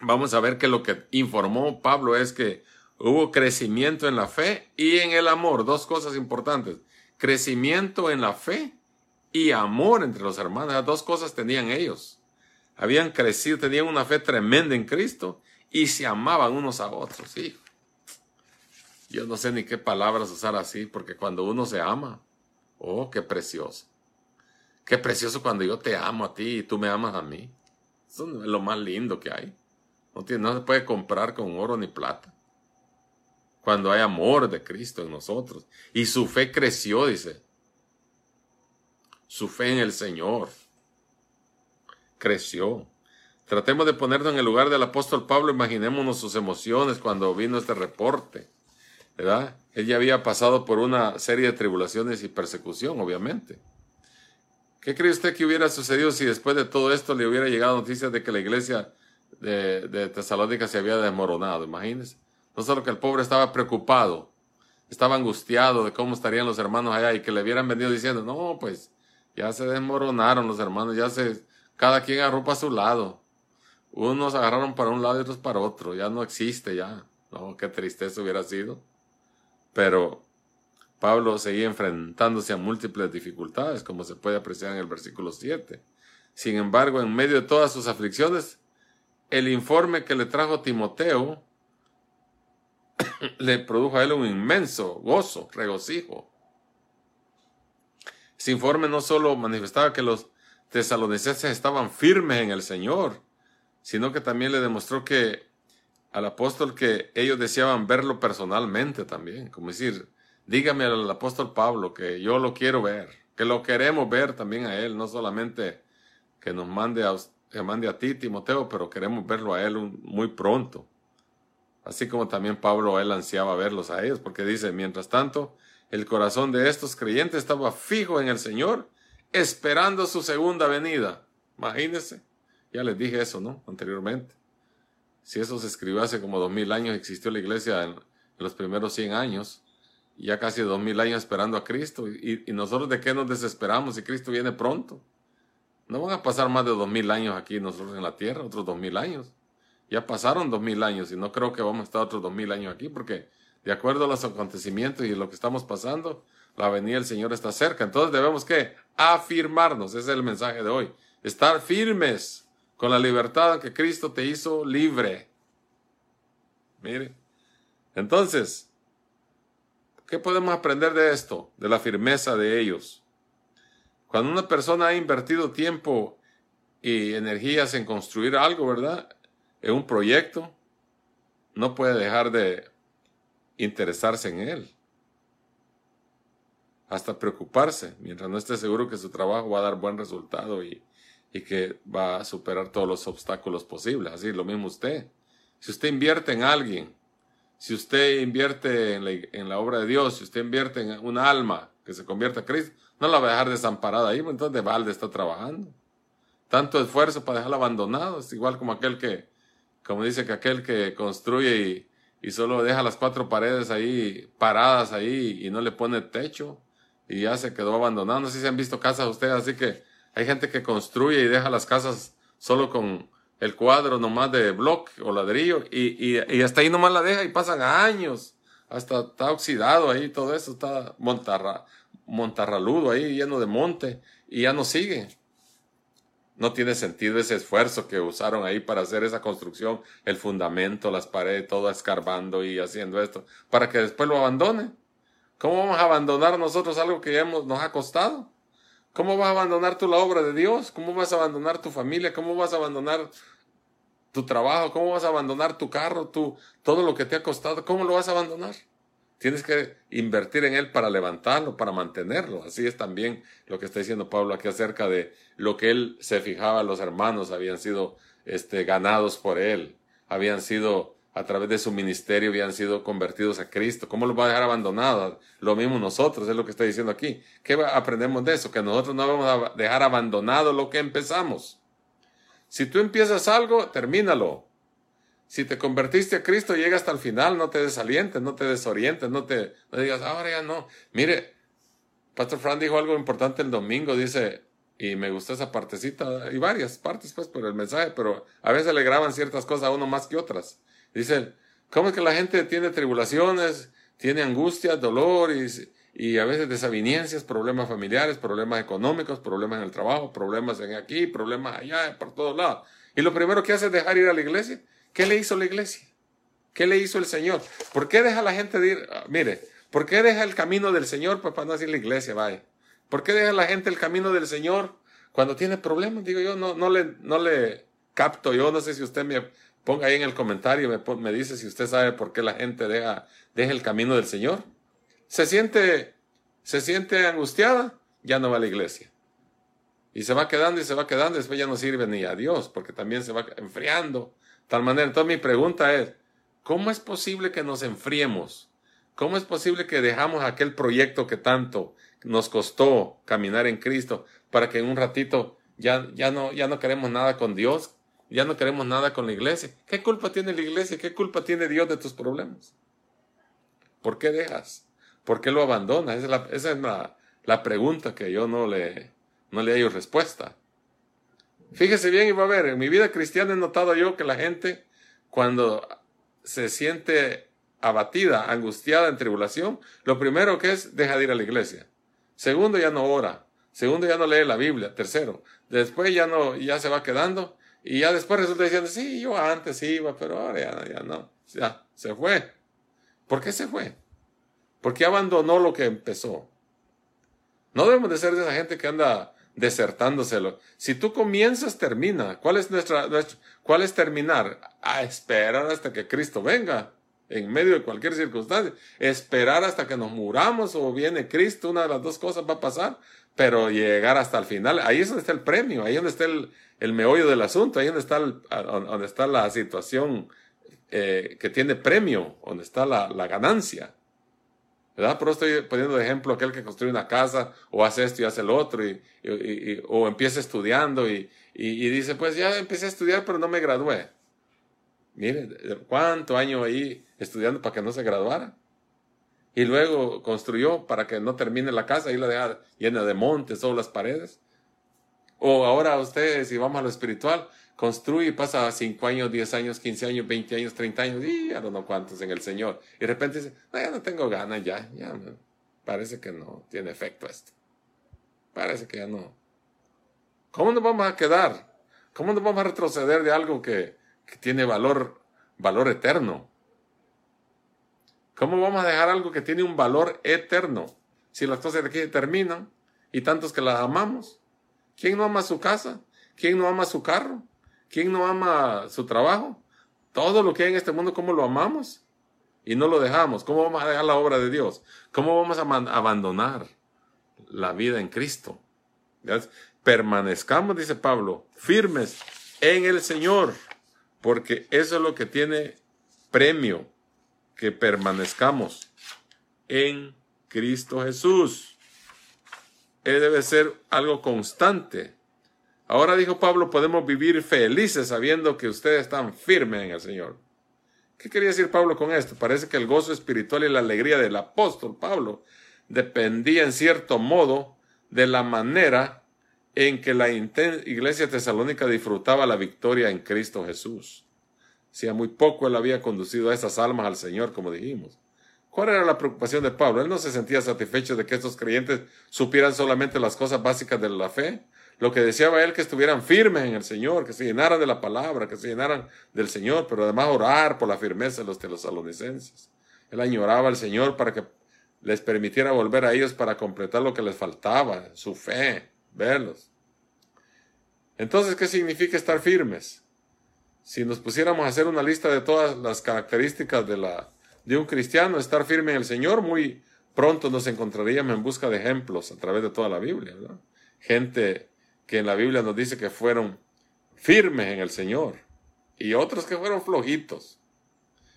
vamos a ver que lo que informó Pablo es que hubo crecimiento en la fe y en el amor, dos cosas importantes. Crecimiento en la fe y amor entre los hermanos. Las dos cosas tenían ellos. Habían crecido, tenían una fe tremenda en Cristo y se amaban unos a otros. Sí. Yo no sé ni qué palabras usar así, porque cuando uno se ama, oh, qué precioso. Qué precioso cuando yo te amo a ti y tú me amas a mí. Eso es lo más lindo que hay. No, tiene, no se puede comprar con oro ni plata. Cuando hay amor de Cristo en nosotros. Y su fe creció, dice su fe en el Señor. Creció. Tratemos de ponernos en el lugar del apóstol Pablo, imaginémonos sus emociones cuando vino este reporte, ¿verdad? Él ya había pasado por una serie de tribulaciones y persecución, obviamente. ¿Qué cree usted que hubiera sucedido si después de todo esto le hubiera llegado noticias de que la iglesia de, Tesalónica se había desmoronado? Imagínense. No solo que el pobre estaba preocupado, estaba angustiado de cómo estarían los hermanos allá y que le hubieran venido diciendo, no, pues ya se desmoronaron los hermanos, ya se, cada quien agarró para su lado. Unos agarraron para un lado y otros para otro, ya no existe ya. No, qué tristeza hubiera sido. Pero Pablo seguía enfrentándose a múltiples dificultades, como se puede apreciar en el versículo 7. Sin embargo, en medio de todas sus aflicciones, el informe que le trajo Timoteo le produjo a él un inmenso gozo, regocijo. Ese informe no solo manifestaba que los tesalonicenses estaban firmes en el Señor, sino que también le demostró que al apóstol que ellos deseaban verlo personalmente también, como decir, dígame al apóstol Pablo que yo lo quiero ver, que lo queremos ver también a él, no solamente que nos mande a, que mande a ti, Timoteo, pero queremos verlo a él muy pronto. Así como también Pablo, él ansiaba verlos a ellos, porque dice, mientras tanto, el corazón de estos creyentes estaba fijo en el Señor, esperando su segunda venida. Imagínense, ya les dije eso, ¿no? Anteriormente. Si eso se escribió hace como dos mil años, existió la iglesia en, los primeros cien años, ya casi dos mil años esperando a Cristo. Y, nosotros de qué nos desesperamos si Cristo viene pronto? No van a pasar más de dos mil años aquí nosotros en la tierra, otros dos mil años. Ya pasaron dos mil años y no creo que vamos a estar otros dos mil años aquí porque de acuerdo a los acontecimientos y lo que estamos pasando, la venida del Señor está cerca. Entonces debemos que afirmarnos, ese es el mensaje de hoy, estar firmes con la libertad que Cristo te hizo libre. Mire, entonces, ¿qué podemos aprender de esto? De la firmeza de ellos. Cuando una persona ha invertido tiempo y energías en construir algo, ¿verdad? En un proyecto, no puede dejar de interesarse en él. Hasta preocuparse, mientras no esté seguro que su trabajo va a dar buen resultado y, que va a superar todos los obstáculos posibles. Así, lo mismo usted. Si usted invierte en alguien, si usted invierte en la, en la obra de Dios, si usted invierte en un alma que se convierta a Cristo, no la va a dejar desamparada ahí, pues entonces de balde está trabajando. Tanto esfuerzo para dejarla abandonado, es igual como aquel que, como dice que aquel que construye y, y solo deja las cuatro paredes ahí paradas ahí y no le pone techo y ya se quedó abandonado. No sé si han visto casas ustedes, así que hay gente que construye y deja las casas solo con el cuadro nomás de bloque o ladrillo y, y, hasta ahí nomás la deja y pasan años. Hasta está oxidado ahí, todo eso está montarra, montarraludo ahí, lleno de monte y ya no sigue no tiene sentido ese esfuerzo que usaron ahí para hacer esa construcción, el fundamento, las paredes, todo escarbando y haciendo esto, para que después lo abandone. ¿Cómo vamos a abandonar nosotros algo que ya hemos, nos ha costado? ¿Cómo vas a abandonar tú la obra de Dios? ¿Cómo vas a abandonar tu familia? ¿Cómo vas a abandonar tu trabajo? ¿Cómo vas a abandonar tu carro? Tu, todo lo que te ha costado, ¿cómo lo vas a abandonar? Tienes que invertir en él para levantarlo, para mantenerlo. Así es también lo que está diciendo Pablo aquí acerca de lo que él se fijaba, los hermanos habían sido este, ganados por él, habían sido a través de su ministerio, habían sido convertidos a Cristo. ¿Cómo los va a dejar abandonados? Lo mismo nosotros, es lo que está diciendo aquí. ¿Qué aprendemos de eso? Que nosotros no vamos a dejar abandonado lo que empezamos. Si tú empiezas algo, termínalo. Si te convertiste a Cristo, llega hasta el final, no te desalientes, no te desorientes, no te digas, ahora ya no. Mire, Pastor Fran dijo algo importante el domingo, dice, y me gustó esa partecita, y varias partes pues por el mensaje, pero a veces le graban ciertas cosas a uno más que otras. Dice, ¿cómo es que la gente tiene tribulaciones, tiene angustia, dolor y, a veces desavenencias, problemas familiares, problemas económicos, problemas en el trabajo, problemas en aquí, problemas allá, por todos lados? Y lo primero que hace es dejar ir a la iglesia. ¿Qué le hizo la iglesia? ¿Qué le hizo el Señor? ¿Por qué deja la gente de ir? Ah, mire, ¿por qué deja el camino del Señor? Pues para no decir la iglesia, vaya. ¿Por qué deja la gente el camino del Señor cuando tiene problemas? Digo yo, no, no, le, no le capto. Yo no sé si usted me ponga ahí en el comentario, me, me dice si usted sabe por qué la gente deja, deja el camino del Señor. Se siente, se siente angustiada, ya no va a la iglesia. Y se va quedando y se va quedando, después ya no sirve ni a Dios, porque también se va enfriando Tal manera, entonces mi pregunta es, ¿cómo es posible que nos enfriemos? ¿Cómo es posible que dejamos aquel proyecto que tanto nos costó caminar en Cristo para que en un ratito ya, ya, no, ya no queremos nada con Dios, ya no queremos nada con la iglesia? ¿Qué culpa tiene la iglesia? ¿Qué culpa tiene Dios de tus problemas? ¿Por qué dejas? ¿Por qué lo abandonas? Esa es la, esa es la, la pregunta que yo no le, no le respuesta. Fíjese bien y va a ver, en mi vida cristiana he notado yo que la gente cuando se siente abatida, angustiada, en tribulación, lo primero que es deja de ir a la iglesia. Segundo, ya no ora. Segundo, ya no lee la Biblia. Tercero, después ya no, ya se va quedando. Y ya después resulta diciendo, sí, yo antes iba, pero ahora ya, ya no. Ya, se fue. ¿Por qué se fue? Porque abandonó lo que empezó. No debemos de ser de esa gente que anda desertándoselo. Si tú comienzas, termina. ¿Cuál es nuestra, cuál es terminar? A esperar hasta que Cristo venga. en medio de cualquier circunstancia. Esperar hasta que nos muramos o viene Cristo, una de las dos cosas va a pasar, pero llegar hasta el final, ahí es donde está el premio, ahí es donde está el, el meollo del asunto, ahí es donde está, donde está la situación eh, que tiene premio, donde está la, la ganancia. ¿Verdad? Pero estoy poniendo de ejemplo aquel que construye una casa o hace esto y hace el otro y, o empieza estudiando y, dice, pues ya empecé a estudiar pero no me gradué. Mire, ¿cuánto año ahí estudiando para que no se graduara? Y luego construyó para que no termine la casa y la deja llena de montes o las paredes. O ahora ustedes, si vamos a lo espiritual, construye y pasa 5 años, 10 años, 15 años, 20 años, 30 años, y ya no cuántos en el Señor. Y de repente dice, no, ya no tengo ganas, ya, ya, parece que no tiene efecto esto. Parece que ya no. ¿Cómo nos vamos a quedar? ¿Cómo nos vamos a retroceder de algo que, que tiene valor, valor eterno? ¿Cómo vamos a dejar algo que tiene un valor eterno? Si las cosas de aquí terminan y tantos que las amamos. ¿Quién no ama su casa? ¿Quién no ama su carro? ¿Quién no ama su trabajo? Todo lo que hay en este mundo, ¿cómo lo amamos? Y no lo dejamos. ¿Cómo vamos a dejar la obra de Dios? ¿Cómo vamos a abandonar la vida en Cristo? Permanezcamos, dice Pablo, firmes en el Señor, porque eso es lo que tiene premio, que permanezcamos en Cristo Jesús. Él debe ser algo constante. Ahora dijo Pablo, podemos vivir felices sabiendo que ustedes están firmes en el Señor. ¿Qué quería decir Pablo con esto? Parece que el gozo espiritual y la alegría del apóstol Pablo dependía en cierto modo de la manera en que la iglesia tesalónica disfrutaba la victoria en Cristo Jesús. Hacía muy poco él había conducido a esas almas al Señor, como dijimos. ¿Cuál era la preocupación de Pablo? Él no se sentía satisfecho de que estos creyentes supieran solamente las cosas básicas de la fe, lo que deseaba él que estuvieran firmes en el Señor, que se llenaran de la palabra, que se llenaran del Señor, pero además orar por la firmeza de los tesalonicenses. Él añoraba al Señor para que les permitiera volver a ellos para completar lo que les faltaba, su fe, verlos. Entonces, ¿qué significa estar firmes? Si nos pusiéramos a hacer una lista de todas las características de, la, de un cristiano, estar firme en el Señor, muy pronto nos encontraríamos en busca de ejemplos a través de toda la Biblia. Gente que en la Biblia nos dice que fueron firmes en el Señor y otros que fueron flojitos.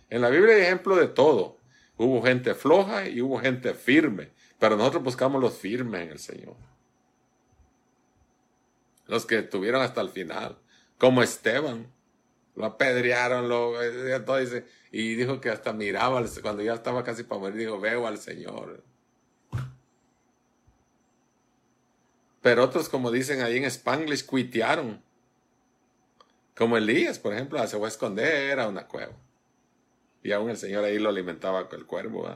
En la Biblia hay ejemplo de todo. Hubo gente floja y hubo gente firme, pero nosotros buscamos los firmes en el Señor. Los que estuvieron hasta el final, como Esteban. Lo apedrearon, lo, eh, todo y dijo que hasta miraba, cuando ya estaba casi para morir, dijo, veo al Señor. Pero otros, como dicen ahí en Spanglish, cuitearon. Como Elías, por ejemplo, se fue a esconder a una cueva. Y aún el Señor ahí lo alimentaba con el cuervo.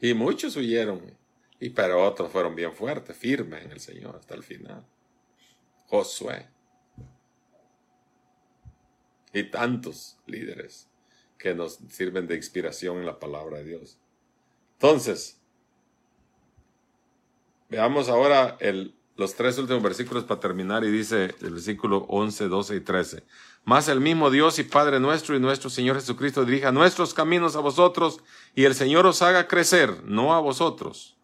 Y muchos huyeron. Y pero otros fueron bien fuertes, firmes en el Señor hasta el final. Josué. Y tantos líderes que nos sirven de inspiración en la palabra de Dios. Entonces, Veamos ahora los tres últimos versículos para terminar y dice el versículo 11, 12 y 13. Más el mismo Dios y Padre nuestro y nuestro Señor Jesucristo dirija nuestros caminos a vosotros y el Señor os haga crecer, no a vosotros.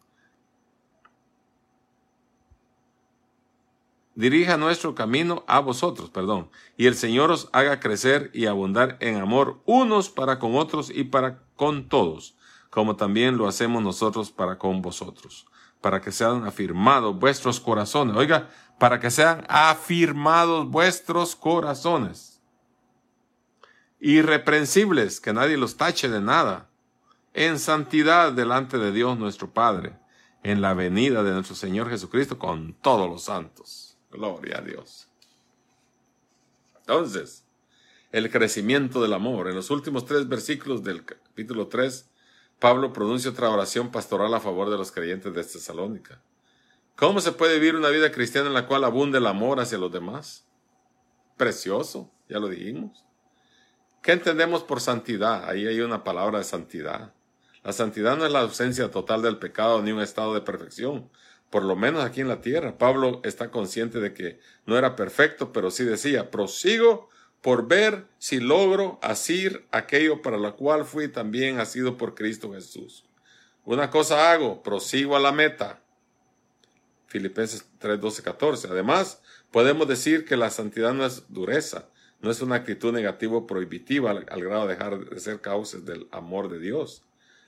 Dirija nuestro camino a vosotros, perdón, y el Señor os haga crecer y abundar en amor unos para con otros y para con todos, como también lo hacemos nosotros para con vosotros para que sean afirmados vuestros corazones. Oiga, para que sean afirmados vuestros corazones. Irreprensibles, que nadie los tache de nada. En santidad delante de Dios nuestro Padre, en la venida de nuestro Señor Jesucristo con todos los santos. Gloria a Dios. Entonces, el crecimiento del amor. En los últimos tres versículos del capítulo 3 Pablo pronuncia otra oración pastoral a favor de los creyentes de Tesalónica. ¿Cómo se puede vivir una vida cristiana en la cual abunde el amor hacia los demás? Precioso, ya lo dijimos. ¿Qué entendemos por santidad? Ahí hay una palabra de santidad. La santidad no es la ausencia total del pecado ni un estado de perfección, por lo menos aquí en la tierra. Pablo está consciente de que no era perfecto, pero sí decía, prosigo por ver si logro asir aquello para lo cual fui también asido por Cristo Jesús. Una cosa hago, prosigo a la meta. Filipenses 3, 12, 14. Además, podemos decir que la santidad no es dureza, no es una actitud negativa o prohibitiva al, al grado de dejar de ser causas del amor de Dios.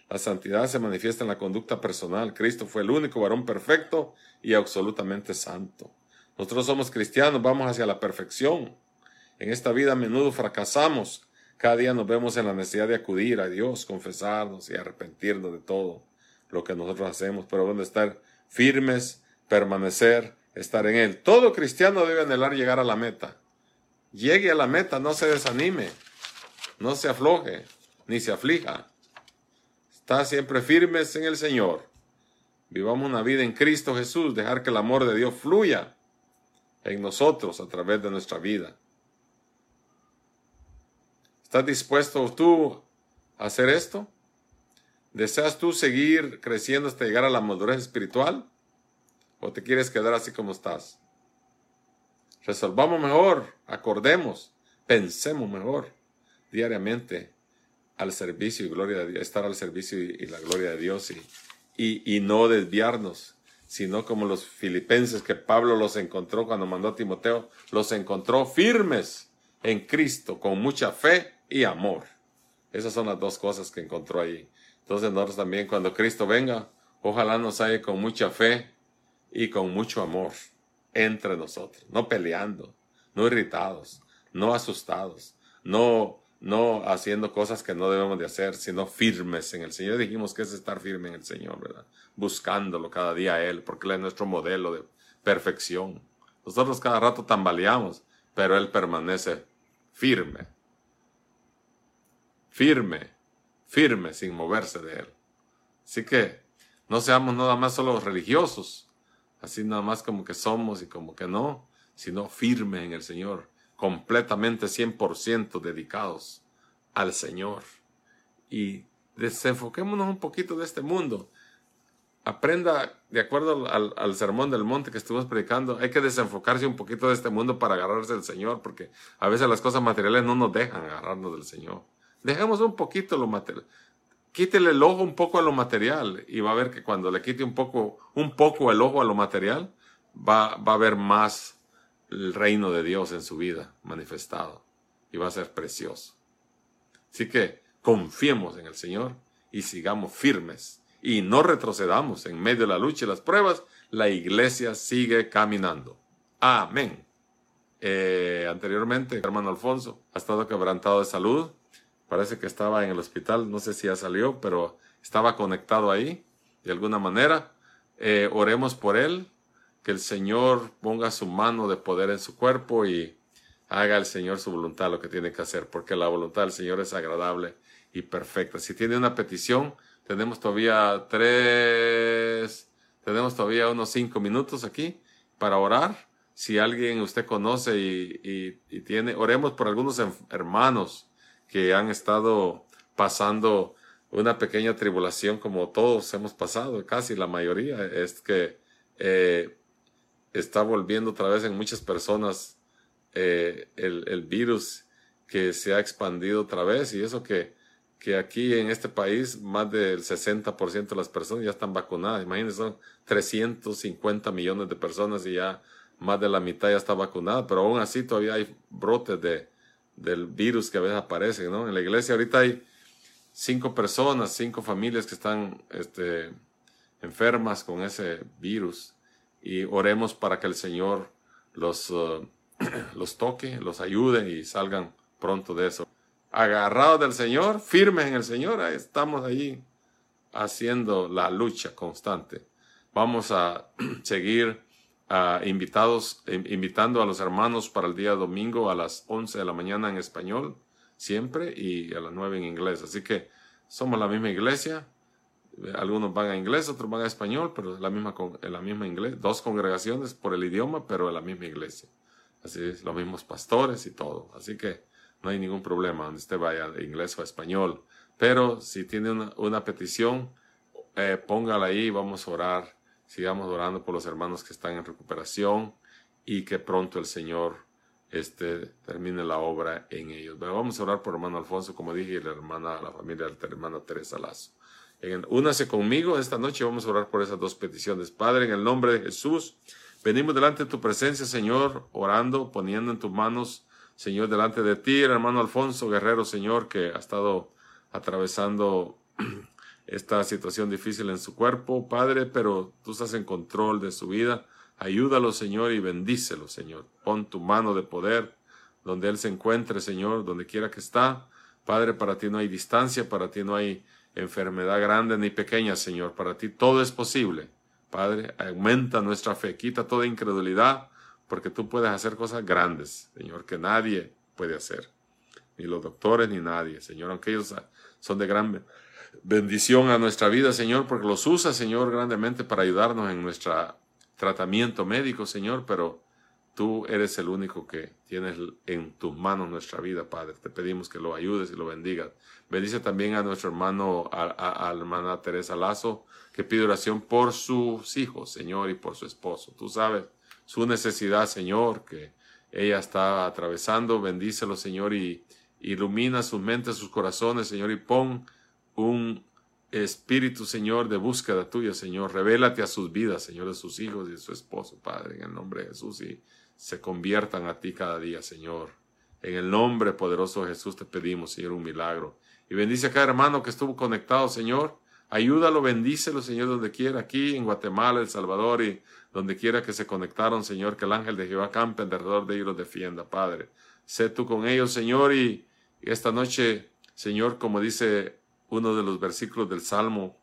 La santidad se manifiesta en la conducta personal. Cristo fue el único varón perfecto y absolutamente santo. Nosotros somos cristianos, vamos hacia la perfección. En esta vida a menudo fracasamos. Cada día nos vemos en la necesidad de acudir a Dios, confesarnos y arrepentirnos de todo lo que nosotros hacemos, pero deben estar firmes, permanecer, estar en Él. Todo cristiano debe anhelar llegar a la meta. Llegue a la meta, no se desanime, no se afloje, ni se aflija. Está siempre firmes en el Señor. Vivamos una vida en Cristo Jesús, dejar que el amor de Dios fluya en nosotros a través de nuestra vida. ¿Estás dispuesto tú a hacer esto? ¿Deseas tú seguir creciendo hasta llegar a la madurez espiritual? ¿O te quieres quedar así como estás? Resolvamos mejor, acordemos, pensemos mejor diariamente al servicio y gloria de Dios, estar al servicio y, la gloria de Dios y, y, y no desviarnos, sino como los filipenses que Pablo los encontró cuando mandó a Timoteo, los encontró firmes en Cristo, con mucha fe y amor. Esas son las dos cosas que encontró ahí. Entonces nosotros también cuando Cristo venga, ojalá nos haya con mucha fe y con mucho amor entre nosotros, no peleando, no irritados, no asustados, no no haciendo cosas que no debemos de hacer, sino firmes en el Señor. Dijimos que es estar firme en el Señor, ¿verdad? Buscándolo cada día a Él, porque Él es nuestro modelo de perfección. Nosotros cada rato tambaleamos, pero Él permanece firme firme, firme, sin moverse de él. Así que no seamos nada más solo religiosos, así nada más como que somos y como que no, sino firme en el Señor, completamente 100% dedicados al Señor. Y desenfoquémonos un poquito de este mundo. Aprenda, de acuerdo al, al, sermón del monte que estuvimos predicando, hay que desenfocarse un poquito de este mundo para agarrarse del Señor, porque a veces las cosas materiales no nos dejan agarrarnos del Señor. Dejemos un poquito lo material. Quítele el ojo un poco a lo material y va a ver que cuando le quite un poco, un poco el ojo a lo material, va, va a ver más el reino de Dios en su vida manifestado y va a ser precioso. Así que confiemos en el Señor y sigamos firmes y no retrocedamos en medio de la lucha y las pruebas. La iglesia sigue caminando. Amén. Eh, anteriormente, hermano Alfonso ha estado quebrantado de salud Parece que estaba en el hospital, no sé si ya salió, pero estaba conectado ahí de alguna manera. Eh, oremos por él, que el Señor ponga su mano de poder en su cuerpo y haga el Señor su voluntad lo que tiene que hacer, porque la voluntad del Señor es agradable y perfecta. Si tiene una petición, tenemos todavía tres, tenemos todavía unos cinco minutos aquí para orar. Si alguien usted conoce y, y tiene, oremos por algunos hermanos que han estado pasando una pequeña tribulación como todos hemos pasado, casi la mayoría, es que eh, está volviendo otra vez en muchas personas eh, el, el, virus que se ha expandido otra vez y eso que, que aquí en este país más del 60% de las personas ya están vacunadas. Imagínense, son 350 millones de personas y ya más de la mitad ya está vacunada, pero aún así todavía hay brotes de, del virus que a veces aparece, ¿no? En la iglesia ahorita hay cinco personas, cinco familias que están este, enfermas con ese virus y oremos para que el Señor los, uh, los toque, los ayude y salgan pronto de eso. Agarrados del Señor, firmes en el Señor, estamos ahí haciendo la lucha constante. Vamos a seguir invitados, invitando a los hermanos para el día domingo a las 11 de la mañana en español, siempre, y a las 9 en inglés. Así que somos la misma iglesia. Algunos van a inglés, otros van a español, pero es la misma, la misma inglés. Dos congregaciones por el idioma, pero en la misma iglesia. Así es, los mismos pastores y todo. Así que no hay ningún problema donde usted vaya de inglés o español. Pero si tiene una, una petición, eh, póngala ahí y vamos a orar sigamos orando por los hermanos que están en recuperación y que pronto el Señor este, termine la obra en ellos. Vamos a orar por hermano Alfonso, como dije, y la hermana, la familia de la hermana Teresa Lazo. En, únase conmigo esta noche, vamos a orar por esas dos peticiones. Padre, en el nombre de Jesús, venimos delante de tu presencia, Señor, orando, poniendo en tus manos, Señor, delante de ti, el hermano Alfonso Guerrero, Señor, que ha estado atravesando esta situación difícil en su cuerpo, Padre, pero tú estás en control de su vida. Ayúdalo, Señor, y bendícelo, Señor. Pon tu mano de poder donde Él se encuentre, Señor, donde quiera que está. Padre, para ti no hay distancia, para ti no hay enfermedad grande ni pequeña, Señor. Para ti todo es posible. Padre, aumenta nuestra fe, quita toda incredulidad, porque tú puedes hacer cosas grandes, Señor, que nadie puede hacer. Ni los doctores, ni nadie, Señor, aunque ellos son de gran bendición a nuestra vida, Señor, porque los usa, Señor, grandemente para ayudarnos en nuestro tratamiento médico, Señor, pero tú eres el único que tienes en tus manos nuestra vida, Padre. Te pedimos que lo ayudes y lo bendigas. Bendice también a nuestro hermano, a, la hermana Teresa Lazo, que pide oración por sus hijos, Señor, y por su esposo. Tú sabes su necesidad, Señor, que ella está atravesando. Bendícelo, Señor, y ilumina sus mentes, sus corazones, Señor, y pon un espíritu, Señor, de búsqueda tuya, Señor. Revélate a sus vidas, Señor, de sus hijos y de su esposo, Padre, en el nombre de Jesús, y se conviertan a ti cada día, Señor. En el nombre poderoso de Jesús te pedimos, Señor, un milagro. Y bendice a cada hermano que estuvo conectado, Señor. Ayúdalo, bendícelo, Señor, donde quiera, aquí en Guatemala, El Salvador y donde quiera que se conectaron, Señor, que el ángel de Jehová campe alrededor de ellos los defienda, Padre. Sé tú con ellos, Señor, y esta noche, Señor, como dice uno de los versículos del Salmo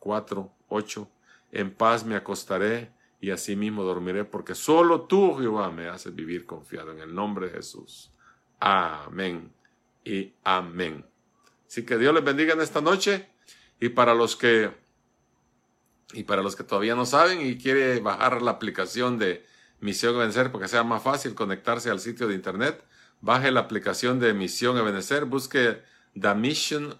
4, 8, en paz me acostaré y asimismo dormiré, porque solo tú, Jehová, me haces vivir confiado en el nombre de Jesús. Amén y amén. Así que Dios les bendiga en esta noche y para los que y para los que todavía no saben y quiere bajar la aplicación de Misión Vencer porque sea más fácil conectarse al sitio de internet, baje la aplicación de Misión Ebenecer, busque The Mission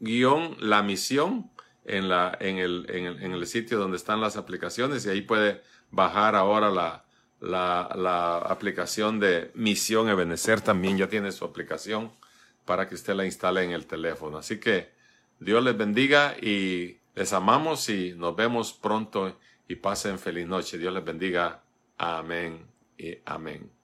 guion La Misión en, la, en, el, en, el, sitio donde están las aplicaciones y ahí puede bajar ahora la, la, la aplicación de Misión Ebenecer también ya tiene su aplicación para que usted la instale en el teléfono. Así que Dios les bendiga y les amamos y nos vemos pronto y pasen feliz noche. Dios les bendiga. Amén y amén.